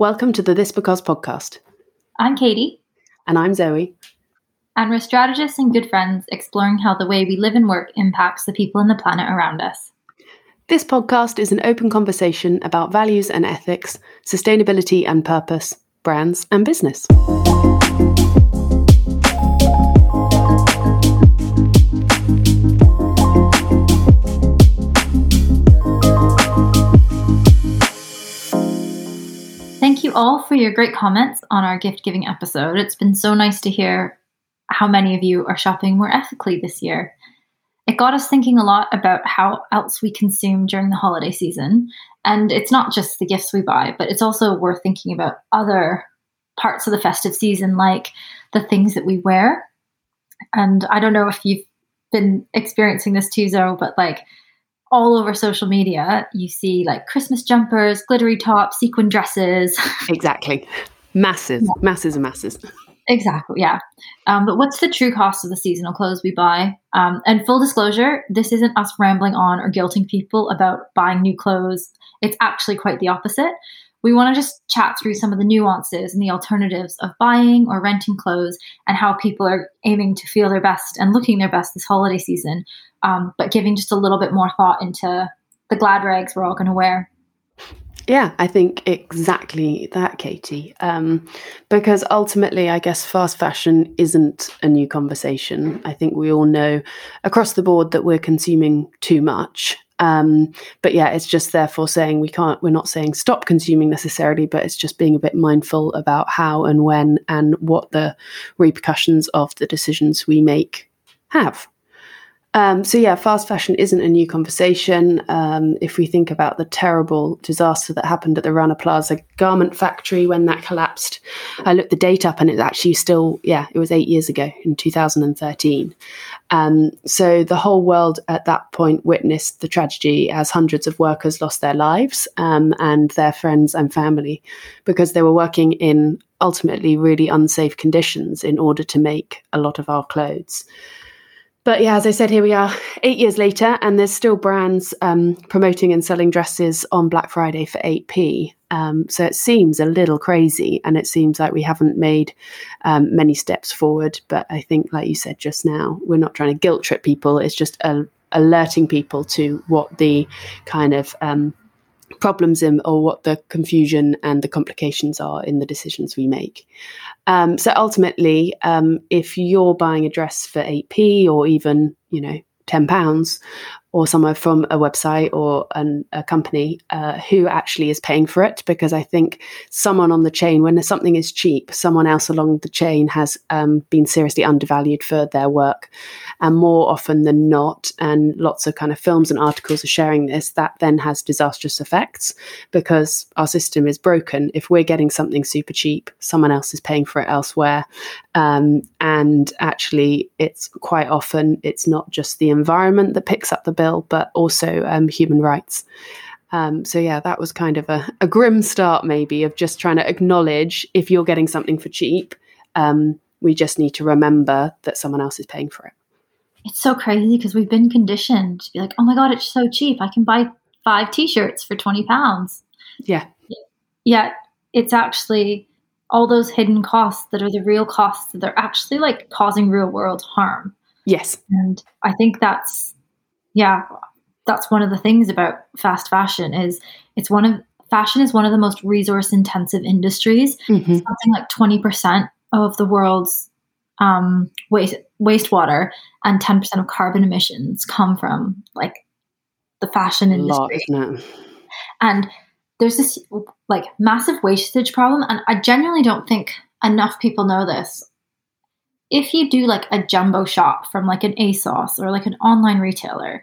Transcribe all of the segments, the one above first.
Welcome to the This Because podcast. I'm Katie. And I'm Zoe. And we're strategists and good friends exploring how the way we live and work impacts the people and the planet around us. This podcast is an open conversation about values and ethics, sustainability and purpose, brands and business. You all for your great comments on our gift giving episode. It's been so nice to hear how many of you are shopping more ethically this year. It got us thinking a lot about how else we consume during the holiday season. And it's not just the gifts we buy, but it's also worth thinking about other parts of the festive season, like the things that we wear. And I don't know if you've been experiencing this too, Zoe, but like all over social media, you see like Christmas jumpers, glittery tops, sequin dresses. Exactly. Masses, yeah. masses and masses. Exactly, yeah. Um, but what's the true cost of the seasonal clothes we buy? Um, and full disclosure, this isn't us rambling on or guilting people about buying new clothes. It's actually quite the opposite. We want to just chat through some of the nuances and the alternatives of buying or renting clothes and how people are aiming to feel their best and looking their best this holiday season, um, but giving just a little bit more thought into the glad rags we're all going to wear. Yeah, I think exactly that, Katie. Um, because ultimately, I guess fast fashion isn't a new conversation. I think we all know across the board that we're consuming too much. Um, but yeah, it's just therefore saying we can't, we're not saying stop consuming necessarily, but it's just being a bit mindful about how and when and what the repercussions of the decisions we make have. Um, so yeah, fast fashion isn't a new conversation. Um, if we think about the terrible disaster that happened at the Rana Plaza garment factory when that collapsed, I looked the date up and it's actually still yeah, it was eight years ago in 2013. Um, so the whole world at that point witnessed the tragedy as hundreds of workers lost their lives um, and their friends and family because they were working in ultimately really unsafe conditions in order to make a lot of our clothes but yeah, as I said, here we are eight years later, and there's still brands um, promoting and selling dresses on Black Friday for 8p. Um, so it seems a little crazy, and it seems like we haven't made um, many steps forward. But I think, like you said just now, we're not trying to guilt trip people, it's just uh, alerting people to what the kind of um, problems in or what the confusion and the complications are in the decisions we make. Um, so ultimately, um, if you're buying a dress for 8p or even, you know, 10 pounds or somewhere from a website or an, a company uh, who actually is paying for it because i think someone on the chain when something is cheap someone else along the chain has um, been seriously undervalued for their work. And more often than not and lots of kind of films and articles are sharing this that then has disastrous effects because our system is broken. If we're getting something super cheap someone else is paying for it elsewhere. Um, and actually it's quite often it's not just the environment that picks up the bill, but also um, human rights. Um, so yeah, that was kind of a, a, grim start, maybe, of just trying to acknowledge if you're getting something for cheap, um, we just need to remember that someone else is paying for it. It's so crazy because we've been conditioned to be like, oh my god, it's so cheap. I can buy five t-shirts for twenty pounds. Yeah. Yeah, it's actually all those hidden costs that are the real costs that are actually like causing real world harm. Yes. And I think that's yeah, that's one of the things about fast fashion is it's one of fashion is one of the most resource intensive industries. Mm-hmm. Something like 20% of the world's um, waste wastewater and 10% of carbon emissions come from like the fashion industry. Lot, and there's this like massive wastage problem and I genuinely don't think enough people know this if you do like a jumbo shop from like an ASOS or like an online retailer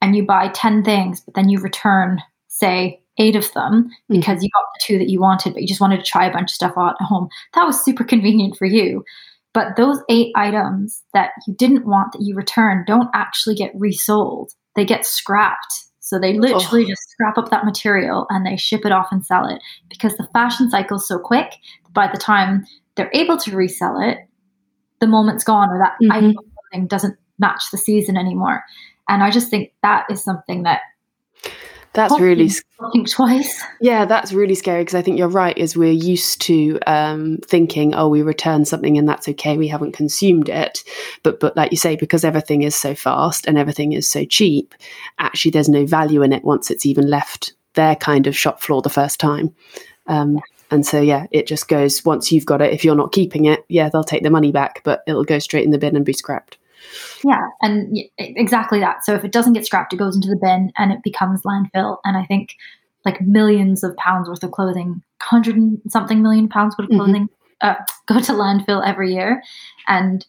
and you buy 10 things, but then you return, say, eight of them mm. because mm. you got the two that you wanted, but you just wanted to try a bunch of stuff out at home, that was super convenient for you. But those eight items that you didn't want that you returned don't actually get resold, they get scrapped. So they literally oh. just scrap up that material and they ship it off and sell it because the fashion cycle is so quick. By the time they're able to resell it, the moment's gone or that mm-hmm. item doesn't match the season anymore. And I just think that is something that that's really think twice. Yeah, that's really scary because I think you're right. Is we're used to um, thinking, oh, we return something and that's okay. We haven't consumed it, but but like you say, because everything is so fast and everything is so cheap, actually, there's no value in it once it's even left their kind of shop floor the first time. Um, and so, yeah, it just goes once you've got it. If you're not keeping it, yeah, they'll take the money back, but it'll go straight in the bin and be scrapped. Yeah, and exactly that. So if it doesn't get scrapped, it goes into the bin and it becomes landfill. And I think like millions of pounds worth of clothing, hundred and something million pounds worth of mm-hmm. clothing, mm-hmm. uh, go to landfill every year, and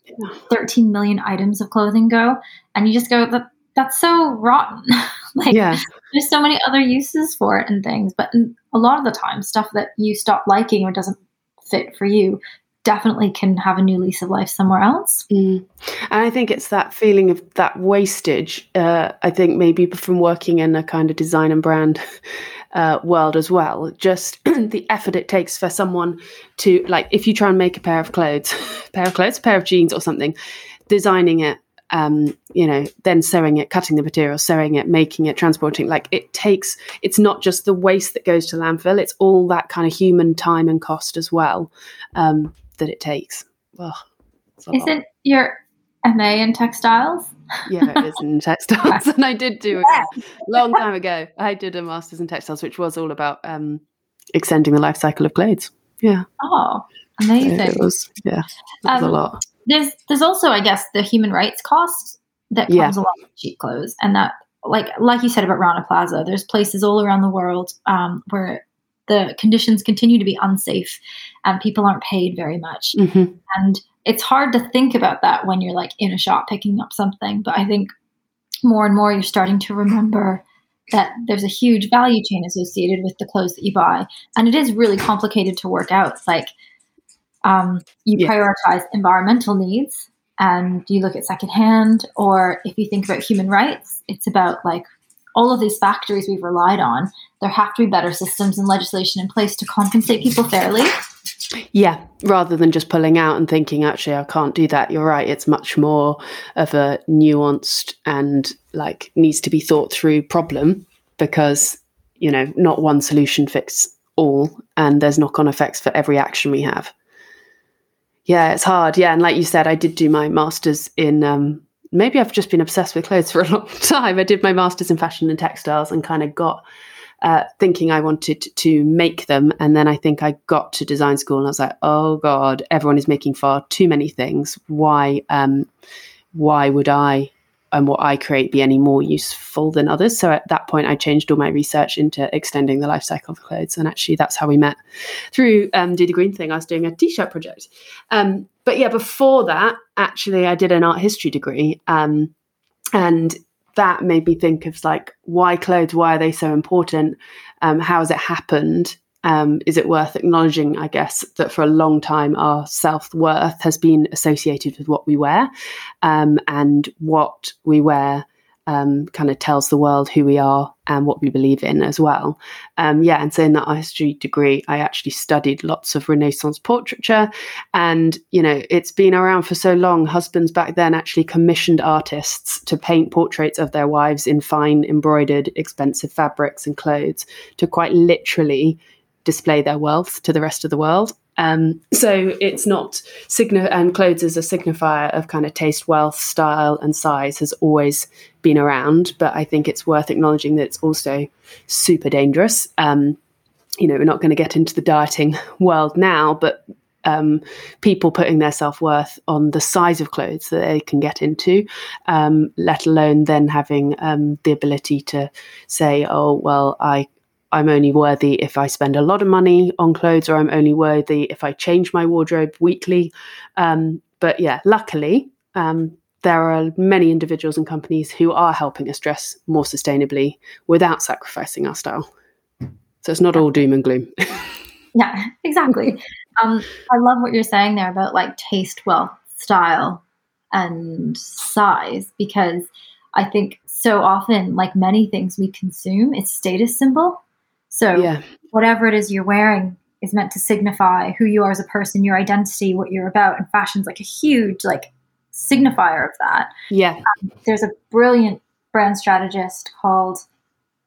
13 million items of clothing go. And you just go, that that's so rotten. like, yeah. there's so many other uses for it and things. But a lot of the time, stuff that you stop liking or doesn't fit for you definitely can have a new lease of life somewhere else. Mm. And I think it's that feeling of that wastage. Uh, I think maybe from working in a kind of design and brand uh, world as well, just the effort it takes for someone to, like, if you try and make a pair of clothes, pair of clothes, pair of jeans or something, designing it um, you know, then sewing it, cutting the material, sewing it, making it, transporting. Like it takes, it's not just the waste that goes to landfill; it's all that kind of human time and cost as well um, that it takes. Well, isn't your MA in textiles? yeah, it is in textiles, and I did do yeah. a long time ago. I did a master's in textiles, which was all about um, extending the life cycle of clothes. Yeah. Oh, amazing! So it was yeah, it was um, a lot there's there's also I guess the human rights cost that comes yeah. along with cheap clothes, and that like like you said about Rana Plaza, there's places all around the world um, where the conditions continue to be unsafe and people aren't paid very much, mm-hmm. and it's hard to think about that when you're like in a shop picking up something. But I think more and more you're starting to remember that there's a huge value chain associated with the clothes that you buy, and it is really complicated to work out. It's like um, you yeah. prioritize environmental needs and you look at secondhand, or if you think about human rights, it's about like all of these factories we've relied on. There have to be better systems and legislation in place to compensate people fairly. Yeah, rather than just pulling out and thinking, actually, I can't do that. You're right. It's much more of a nuanced and like needs to be thought through problem because, you know, not one solution fits all and there's knock on effects for every action we have. Yeah, it's hard. Yeah, and like you said, I did do my masters in. Um, maybe I've just been obsessed with clothes for a long time. I did my masters in fashion and textiles, and kind of got uh, thinking I wanted to make them, and then I think I got to design school, and I was like, oh god, everyone is making far too many things. Why? Um, why would I and what I create be any more useful than others. So at that point, I changed all my research into extending the life cycle of clothes. And actually, that's how we met through um, Do the Green Thing. I was doing a t shirt project. Um, but yeah, before that, actually, I did an art history degree. Um, and that made me think of like, why clothes? Why are they so important? Um, how has it happened? Um, is it worth acknowledging, I guess, that for a long time our self worth has been associated with what we wear, um, and what we wear um, kind of tells the world who we are and what we believe in as well. Um, yeah, and so in that art history degree, I actually studied lots of Renaissance portraiture, and you know, it's been around for so long. Husbands back then actually commissioned artists to paint portraits of their wives in fine embroidered, expensive fabrics and clothes to quite literally display their wealth to the rest of the world. Um, so it's not signi- and clothes as a signifier of kind of taste, wealth, style, and size has always been around. But I think it's worth acknowledging that it's also super dangerous. Um, you know, we're not going to get into the dieting world now, but um, people putting their self worth on the size of clothes that they can get into, um, let alone then having um, the ability to say, oh, well, I I'm only worthy if I spend a lot of money on clothes, or I'm only worthy if I change my wardrobe weekly. Um, but yeah, luckily, um, there are many individuals and companies who are helping us dress more sustainably without sacrificing our style. So it's not all doom and gloom. yeah, exactly. Um, I love what you're saying there about like taste, wealth, style, and size, because I think so often, like many things we consume, it's status symbol. So yeah. whatever it is you're wearing is meant to signify who you are as a person, your identity, what you're about, and fashion's like a huge like signifier of that. Yeah. Um, there's a brilliant brand strategist called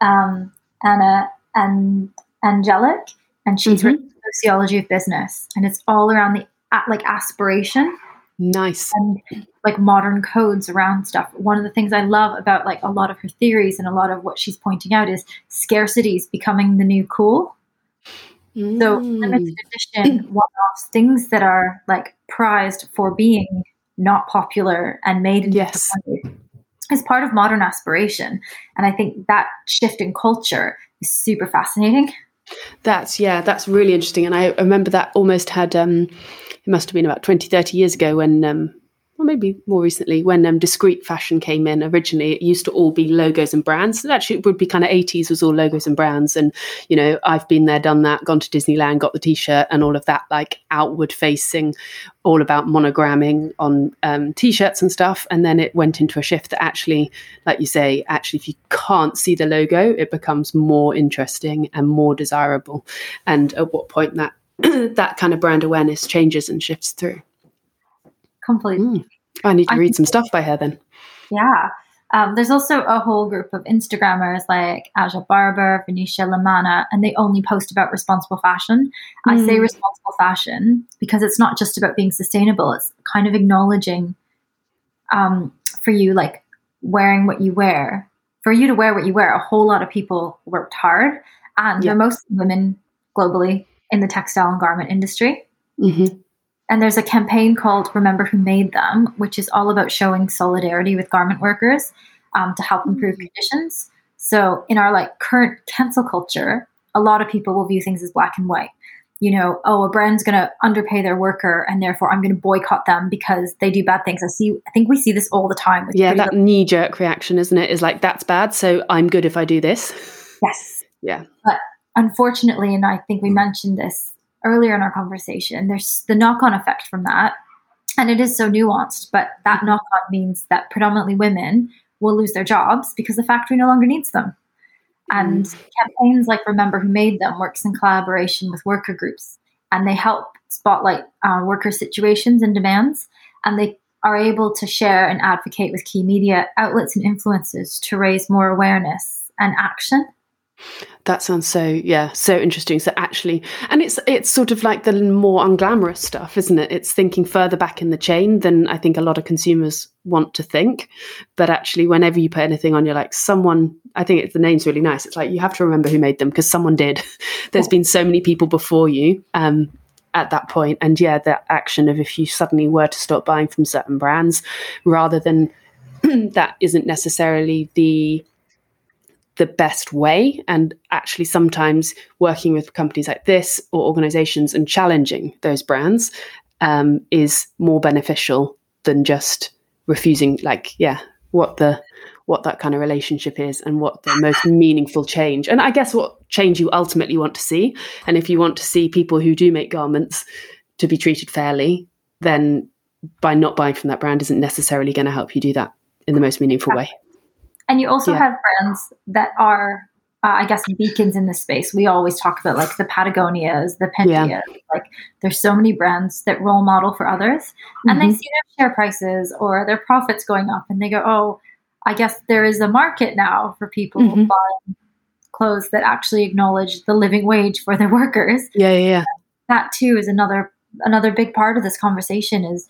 um, Anna and Angelic, and she's mm-hmm. written sociology of business, and it's all around the like aspiration. Nice. And like modern codes around stuff. One of the things I love about like a lot of her theories and a lot of what she's pointing out is scarcity is becoming the new cool. Mm. So limited edition one-offs, things that are like prized for being not popular and made in yes. is part of modern aspiration. And I think that shift in culture is super fascinating. That's yeah, that's really interesting. And I remember that almost had um it must have been about 20, 30 years ago when um or maybe more recently when um, discreet fashion came in. Originally it used to all be logos and brands. Actually it would be kind of 80s was all logos and brands. And you know i've been there done that gone to disneyland got the t-shirt and all of that like outward facing all about monogramming on um, t-shirts and stuff. And then it went into a shift that actually like you say actually if you can't see the logo it becomes more interesting and more desirable. And at what point that that kind of brand awareness changes and shifts through completely. Mm. I need to read some stuff by her then. Yeah. Um, there's also a whole group of Instagrammers like Aja Barber, Venetia La Manna, and they only post about responsible fashion. Mm. I say hmm. responsible fashion because it's not just about being sustainable, it's kind of acknowledging um, for you, like wearing what you wear. For you to wear what you wear, a whole lot of people worked hard, and yeah. they're mostly women globally in the textile and garment industry. Mm-hmm. And there's a campaign called Remember Who Made Them, which is all about showing solidarity with garment workers um, to help improve mm-hmm. conditions. So, in our like current cancel culture, a lot of people will view things as black and white. You know, oh, a brand's going to underpay their worker, and therefore I'm going to boycott them because they do bad things. I see. I think we see this all the time. yeah, that knee jerk reaction, isn't it? Is like that's bad, so I'm good if I do this. Yes. Yeah. But unfortunately, and I think we mentioned this earlier in our conversation, there's the knock on effect from that. And it is so nuanced, but that mm-hmm. knock on means that predominantly women will lose their jobs because the factory no longer needs them. And mm. campaigns like Remember Who Made Them works in collaboration with worker groups and they help spotlight uh, worker situations and demands. And they are able to share and advocate with key media outlets and influencers to raise more awareness and action. That sounds so yeah, so interesting. So actually, and it's it's sort of like the more unglamorous stuff, isn't it? It's thinking further back in the chain than I think a lot of consumers want to think. But actually, whenever you put anything on, you're like someone. I think it's the name's really nice. It's like you have to remember who made them because someone did. There's been so many people before you. Um, at that point and yeah that action of if you suddenly were to stop buying from certain brands rather than that isn't necessarily the the best way. And actually, sometimes working with companies like this or organizations and challenging those brands um, is more beneficial than just refusing, like, yeah, what the what that kind of relationship is and what the most meaningful change. And i guess what change you ultimately want to see. And if you want to see people who do make garments to be treated fairly then by not buying from that brand isn't necessarily going to help you do that in the most meaningful way and you also yeah. have brands that are, uh, I guess, beacons in the space. We always talk about like the Patagonias, the Pendias. Yeah. Like there's so many brands that role model for others, mm-hmm. and they mm-hmm. see their share prices or their profits going up, and they go, "Oh, I guess there is a market now for people mm-hmm. buying clothes that actually acknowledge the living wage for their workers." Yeah, yeah, yeah. That too is another another big part of this conversation is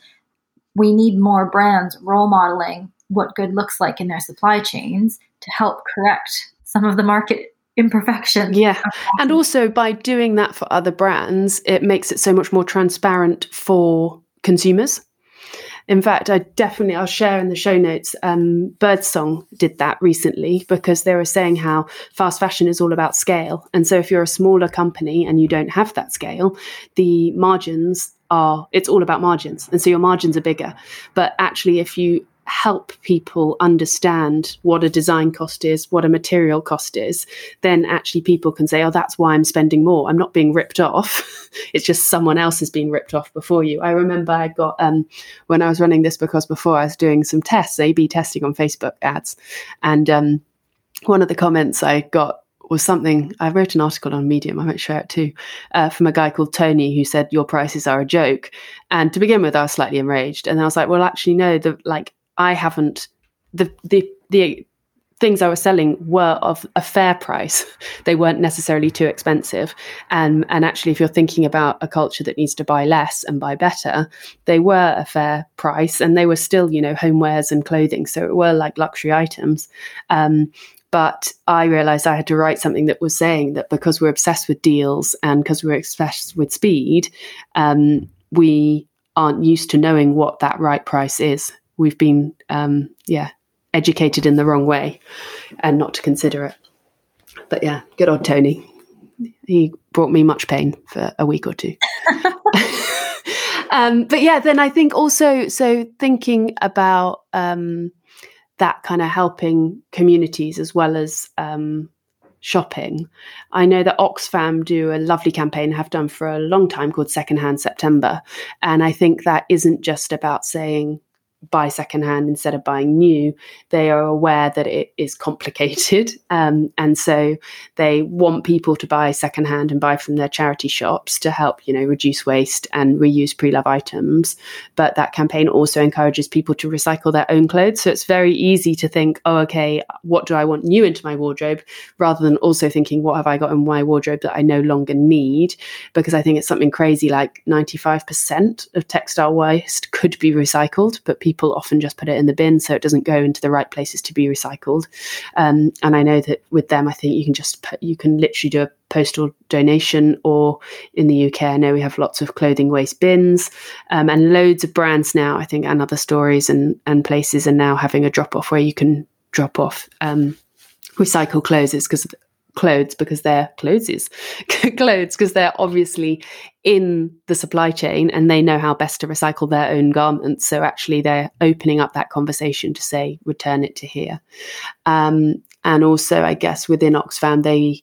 we need more brands role modeling what good looks like in their supply chains to help correct some of the market imperfections. Yeah. And also by doing that for other brands, it makes it so much more transparent for consumers. In fact, I definitely I'll share in the show notes. Um, Birdsong did that recently because they were saying how fast fashion is all about scale, and so if you're a smaller company and you don't have that scale, the margins are it's all about margins, and so your margins are bigger. But actually, if you help people understand what a design cost is, what a material cost is, then actually people can say, oh, that's why I'm spending more. I'm not being ripped off. it's just someone else has been ripped off before you. I remember I got, um, when I was running this because before I was doing some tests, A B testing on Facebook ads. And um, one of the comments I got was something I wrote an article on Medium. I might share it too, uh, from a guy called Tony who said your prices are a joke. And to begin with, I was slightly enraged, and I was like, well, actually, no. The like I haven't the the the things I was selling were of a fair price. they weren't necessarily too expensive. And and actually if you're thinking about a culture that needs to buy less and buy better, they were a fair price and they were still, you know, homewares and clothing. So it were like luxury items. Um, but I realized I had to write something that was saying that because we're obsessed with deals and because we're obsessed with speed, um, we aren't used to knowing what that right price is. We've been, um, yeah, educated in the wrong way and not to consider it. But yeah, good old Tony. He brought me much pain for a week or two. um, but yeah, then I think also, so thinking about um, that kind of helping communities as well as um, shopping. I know that Oxfam do a lovely campaign, have done for a long time called Secondhand September. And I think that isn't just about saying, buy secondhand instead of buying new, they are aware that it is complicated. Um, and so they want people to buy secondhand and buy from their charity shops to help, you know, reduce waste and reuse pre-love items. But that campaign also encourages people to recycle their own clothes. So it's very easy to think, oh, okay, what do I want new into my wardrobe? Rather than also thinking, what have I got in my wardrobe that I no longer need? Because I think it's something crazy like 95% of textile waste could be recycled, but people people often just put it in the bin so it doesn't go into the right places to be recycled. Um, and I know that with them, I think you can just put, you can literally do a postal donation, or in the UK, I know we have lots of clothing waste bins um, and loads of brands now. I think and other stories and and places are now having a drop off where you can drop off um, recycle clothes because clothes because they're clothes clothes because they're obviously in the supply chain and they know how best to recycle their own garments. So actually they're opening up that conversation to say return it to here. Um, and also i guess within oxfam they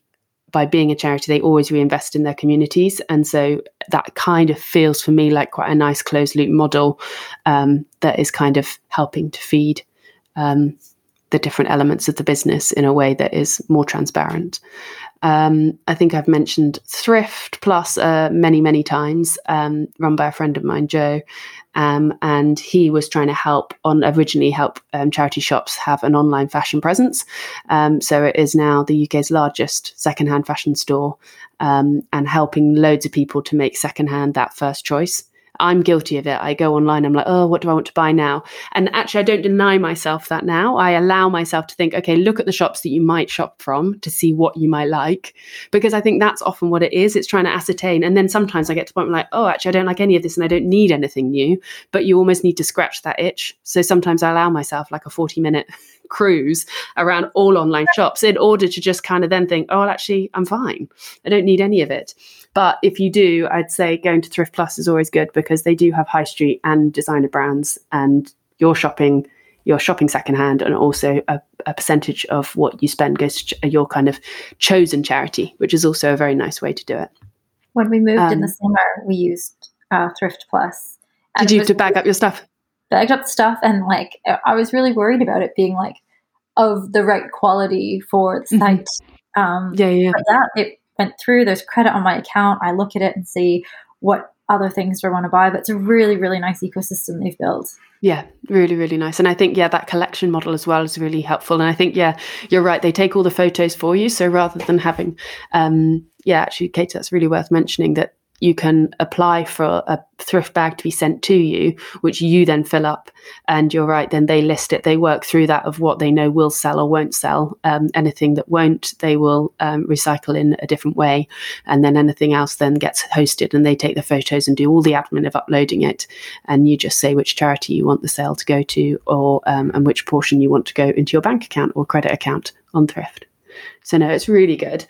by being a charity they always reinvest in their communities. And so that kind of feels for me like quite a nice closed loop model um, that is kind of helping to feed um, the different elements of the business in a way that is more transparent. Um, I think I've mentioned Thrift Plus uh, many, many times, um, run by a friend of mine, Joe. Um, and he was trying to help on originally help um, charity shops have an online fashion presence. Um, so it is now the UK's largest secondhand fashion store um, and helping loads of people to make secondhand that first choice. I'm guilty of it. I go online, I'm like, oh, what do I want to buy now? And actually, I don't deny myself that now. I allow myself to think, okay, look at the shops that you might shop from to see what you might like. Because I think that's often what it is. It's trying to ascertain. And then sometimes I get to the point where I'm like, oh, actually, I don't like any of this and I don't need anything new. But you almost need to scratch that itch. So sometimes I allow myself like a 40 minute cruise around all online shops in order to just kind of then think, oh, well, actually, I'm fine. I don't need any of it. But if you do, I'd say going to Thrift Plus is always good because they do have high street and designer brands, and you're shopping you're shopping secondhand, and also a, a percentage of what you spend goes to your kind of chosen charity, which is also a very nice way to do it. When we moved um, in the um, summer, we used uh, Thrift Plus. Did you have to bag up your stuff? Bagged up stuff, and like I was really worried about it being like of the right quality for the mm-hmm. site. Mm-hmm. Um, yeah, yeah. Yeah, it went through. There's credit on my account. I look at it and see what other things do I want to buy. But it's a really, really nice ecosystem they've built. Yeah, really, really nice. And I think, yeah, that collection model as well is really helpful. And I think, yeah, you're right. They take all the photos for you. So rather than having, um, yeah, actually, Kate, that's really worth mentioning that you can apply for a thrift bag to be sent to you, which you then fill up. And you're right, then they list it. They work through that of what they know will sell or won't sell. Um, anything that won't, they will um, recycle in a different way. And then anything else then gets hosted and they take the photos and do all the admin of uploading it. And you just say which charity you want the sale to go to or um, and which portion you want to go into your bank account or credit account on thrift. So no, it's really good.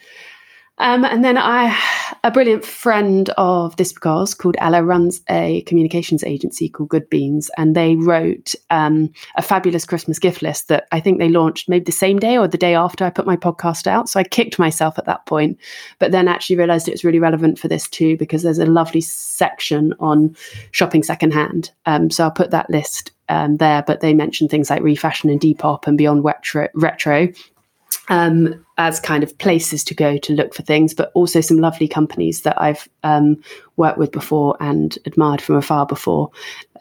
Um, and then I, a brilliant friend of this because called Ella runs a communications agency called Good Beans, and they wrote um, a fabulous Christmas gift list that I think they launched maybe the same day or the day after I put my podcast out. So I kicked myself at that point, but then actually realised it was really relevant for this too because there's a lovely section on shopping secondhand. Um, so I'll put that list um, there, but they mentioned things like refashion and Depop and beyond retro, retro um, as kind of places to go to look for things, but also some lovely companies that I've um, worked with before and admired from afar before.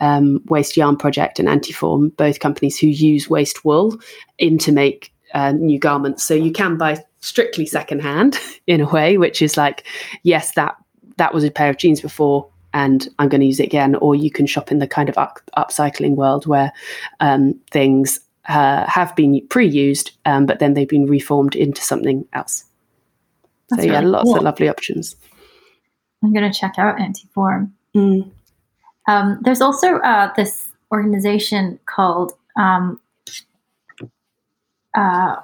Um, waste Yarn Project and Antiform, both companies who use waste wool in to make uh, new garments. So you can buy strictly secondhand in a way, which is like, yes, that that was a pair of jeans before, and I'm going to use it again. Or you can shop in the kind of up- upcycling world where um, things uh, have been pre-used, um, but then they've been reformed into something else. That's so yeah, lots cool. of lovely options. I'm going to check out Antiform. Mm. Um, there's also uh, this organization called um, uh,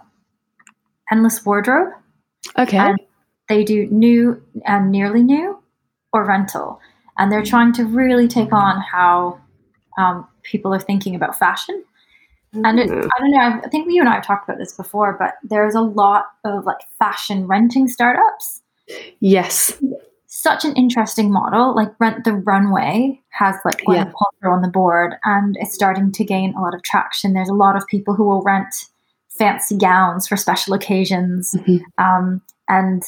Endless Wardrobe. Okay. And they do new and nearly new or rental. And they're trying to really take on how um, people are thinking about fashion. And it, I don't know, I think you and I have talked about this before, but there's a lot of like fashion renting startups. Yes. Such an interesting model. Like Rent the Runway has like Gwyneth yeah. Paltrow on the board and it's starting to gain a lot of traction. There's a lot of people who will rent fancy gowns for special occasions. Mm-hmm. Um, and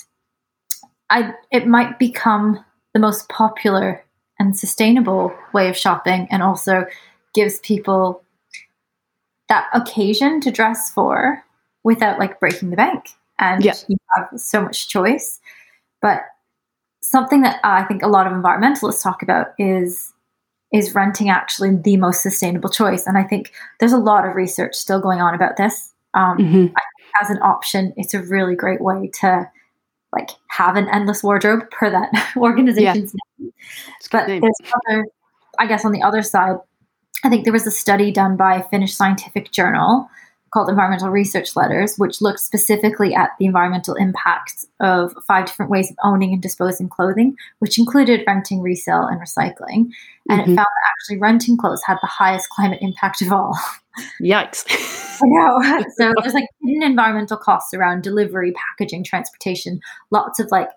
I it might become the most popular and sustainable way of shopping and also gives people that occasion to dress for without like breaking the bank and yeah. you have so much choice but something that i think a lot of environmentalists talk about is is renting actually the most sustainable choice and i think there's a lot of research still going on about this um, mm-hmm. as an option it's a really great way to like have an endless wardrobe per that organization's yeah. name but there's other i guess on the other side I think there was a study done by a Finnish scientific journal called Environmental Research Letters, which looked specifically at the environmental impacts of five different ways of owning and disposing clothing, which included renting, resale, and recycling. And mm-hmm. it found that actually renting clothes had the highest climate impact of all. Yikes. I know. So there's like hidden environmental costs around delivery, packaging, transportation, lots of like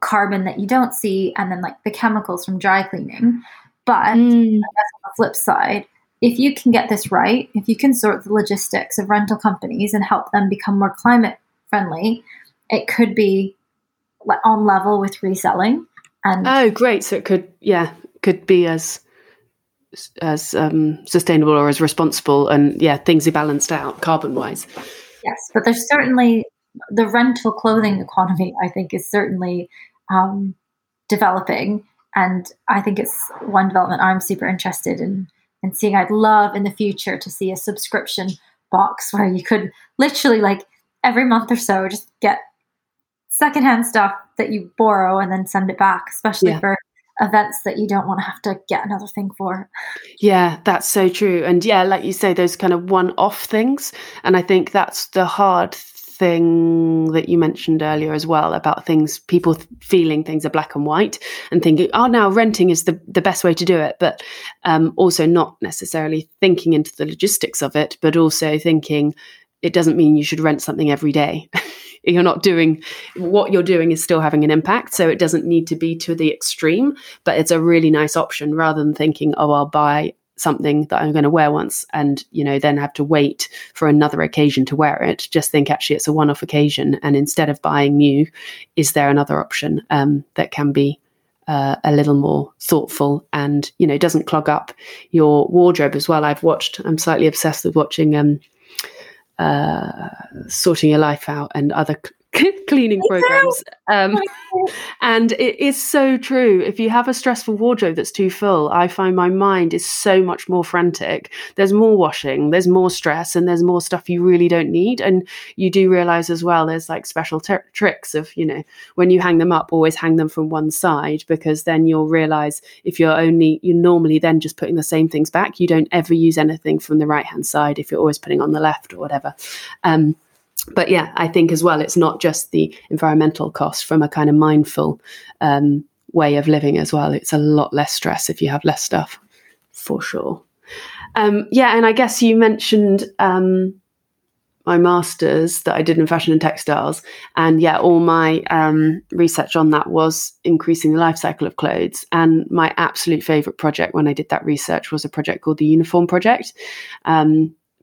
carbon that you don't see, and then like the chemicals from dry cleaning. But mm. on the flip side, if you can get this right, if you can sort the logistics of rental companies and help them become more climate friendly, it could be on level with reselling. And oh, great! So it could, yeah, could be as as um, sustainable or as responsible, and yeah, things are balanced out carbon wise. Yes, but there's certainly the rental clothing economy. I think is certainly um, developing, and I think it's one development I'm super interested in in seeing. I'd love in the future to see a subscription box where you could literally like every month or so just get secondhand stuff that you borrow and then send it back, especially yeah. for events that you don't want to have to get another thing for. Yeah, that's so true. And yeah, like you say, those kind of one off things. And I think that's the hard thing that you mentioned earlier as well about things people th- feeling things are black and white and thinking oh now renting is the, the best way to do it but um, also not necessarily thinking into the logistics of it but also thinking it doesn't mean you should rent something every day. You're not doing what you're doing is still having an impact so it doesn't need to be to the extreme but it's a really nice option rather than thinking oh i'll buy something that I'm going to wear once and, you know, then have to wait for another occasion to wear it. Just think actually it's a one off occasion. And instead of buying new, is there another option um, that can be uh, a little more thoughtful and, you know, doesn't clog up your wardrobe as well? I've watched, I'm slightly obsessed with watching um, uh, sorting your life out and other cleaning programs. Um, and it is so true. If you have a stressful wardrobe that's too full, I find my mind is so much more frantic. There's more washing, there's more stress, and there's more stuff you really don't need. And you do realize as well, there's like special t- tricks of, you know, when you hang them up, always hang them from one side because then you'll realize if you're only, you're normally then just putting the same things back, you don't ever use anything from the right hand side if you're always putting on the left or whatever. Um, but yeah, I think as well, it's not just the environmental cost from a kind of mindful um, way of living as well. It's a lot less stress if you have less stuff, for sure. Um, yeah, and I guess you mentioned um, my master's that I did in fashion and textiles, and yeah, all my um, research on that was increasing the life cycle of clothes. And my absolute favorite project when I did that research was a project called the Uniform Project.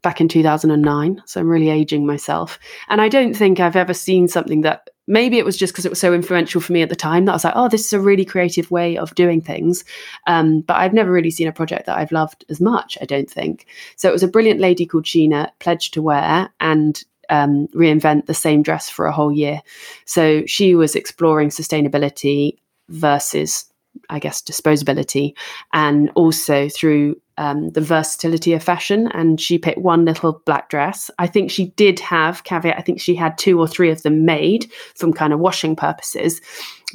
Back in 2009. So I'm really aging myself. And I don't think I've ever seen something that maybe it was just because it was so influential for me at the time that I was like, oh, this is a really creative way of doing things. Um, but I've never really seen a project that I've loved as much, I don't think. So it was a brilliant lady called Sheena pledged to wear and um, reinvent the same dress for a whole year. So she was exploring sustainability versus I guess, disposability, and also through um, the versatility of fashion. And she picked one little black dress. I think she did have caveat. I think she had two or three of them made from kind of washing purposes,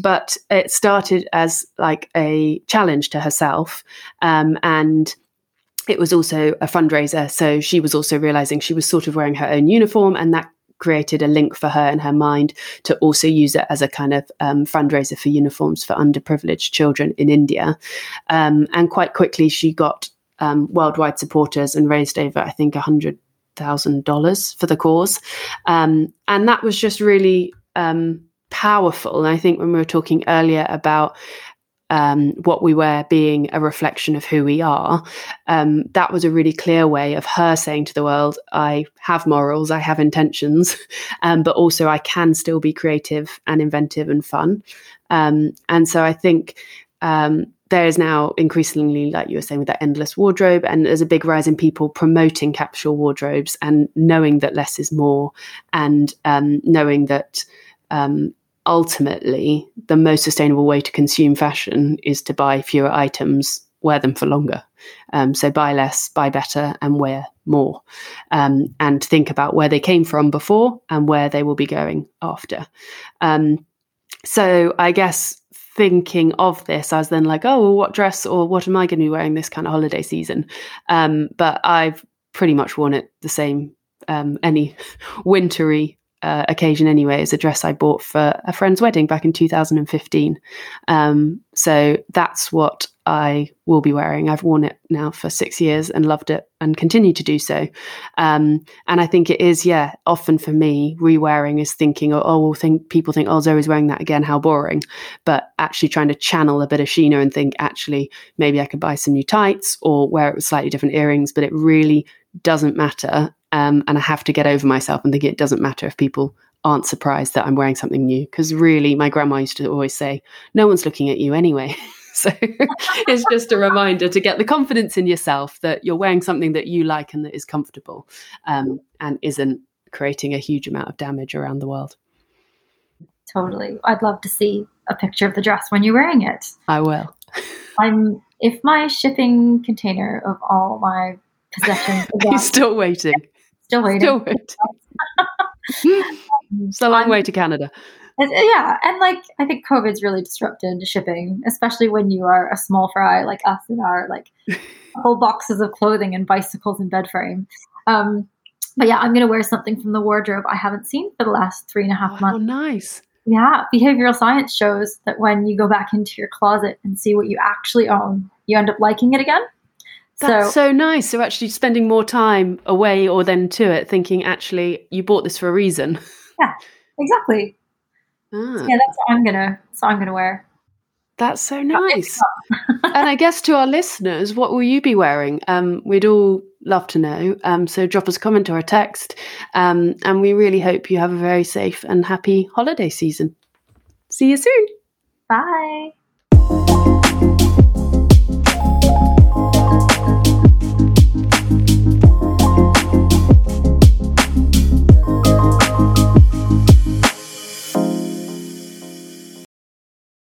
but it started as like a challenge to herself, um, and it was also a fundraiser. So she was also realizing she was sort of wearing her own uniform, and that created a link for her in her mind to also use it as a kind of um, fundraiser for uniforms for underprivileged children in India. Um, and quite quickly, she got um, worldwide supporters and raised over, I think, a hundred thousand dollars for the cause. Um, and that was just really um, powerful. And I think when we were talking earlier about um, what we wear being a reflection of who we are, um, that was a really clear way of her saying to the world, I have morals, I have intentions, um, but also I can still be creative and inventive and fun. Um, and so I think um, there is now increasingly, like you were saying, with that endless wardrobe, and there's a big rise in people promoting capsule wardrobes and knowing that less is more, and um, knowing that um, ultimately the most sustainable way to consume fashion is to buy fewer items wear them for longer. Um, so buy less buy better and wear more. Um, and think about where they came from before and where they will be going after. Um, so i guess thinking of this i was then like oh well, what dress or what am i going to be wearing this kind of holiday season? Um, but i've pretty much worn it the same um, any wintry uh, occasion anyway is a dress I bought for a friend's wedding back in 2015. Um, so that's what I will be wearing. I've worn it now for six years and loved it and continue to do so. Um, and I think it is, yeah, often for me, re-wearing is thinking, oh, well, think people think, oh, Zoe's wearing that again, how boring. But actually trying to channel a bit of Sheena and think, actually, maybe I could buy some new tights or wear it with slightly different earrings, but it really doesn't matter um, and I have to get over myself and think it doesn't matter if people aren't surprised that I'm wearing something new. Because really, my grandma used to always say, no one's looking at you anyway. so it's just a reminder to get the confidence in yourself that you're wearing something that you like and that is comfortable um, and isn't creating a huge amount of damage around the world. Totally. I'd love to see a picture of the dress when you're wearing it. I will. I'm if my shipping container of all my possessions. He's still waiting. Still waiting. Still waiting. it's a long way to Canada. Yeah, and like I think COVID's really disrupted shipping, especially when you are a small fry like us and are like whole boxes of clothing and bicycles and bed frame. Um, but yeah, I'm gonna wear something from the wardrobe I haven't seen for the last three and a half oh, months. nice. Yeah, behavioral science shows that when you go back into your closet and see what you actually own, you end up liking it again. That's so, so nice. So actually spending more time away or then to it, thinking actually you bought this for a reason. Yeah, exactly. Ah. So yeah, that's what I'm gonna. So I'm gonna wear. That's so nice. and I guess to our listeners, what will you be wearing? Um, we'd all love to know. Um, so drop us a comment or a text. Um, and we really hope you have a very safe and happy holiday season. See you soon. Bye.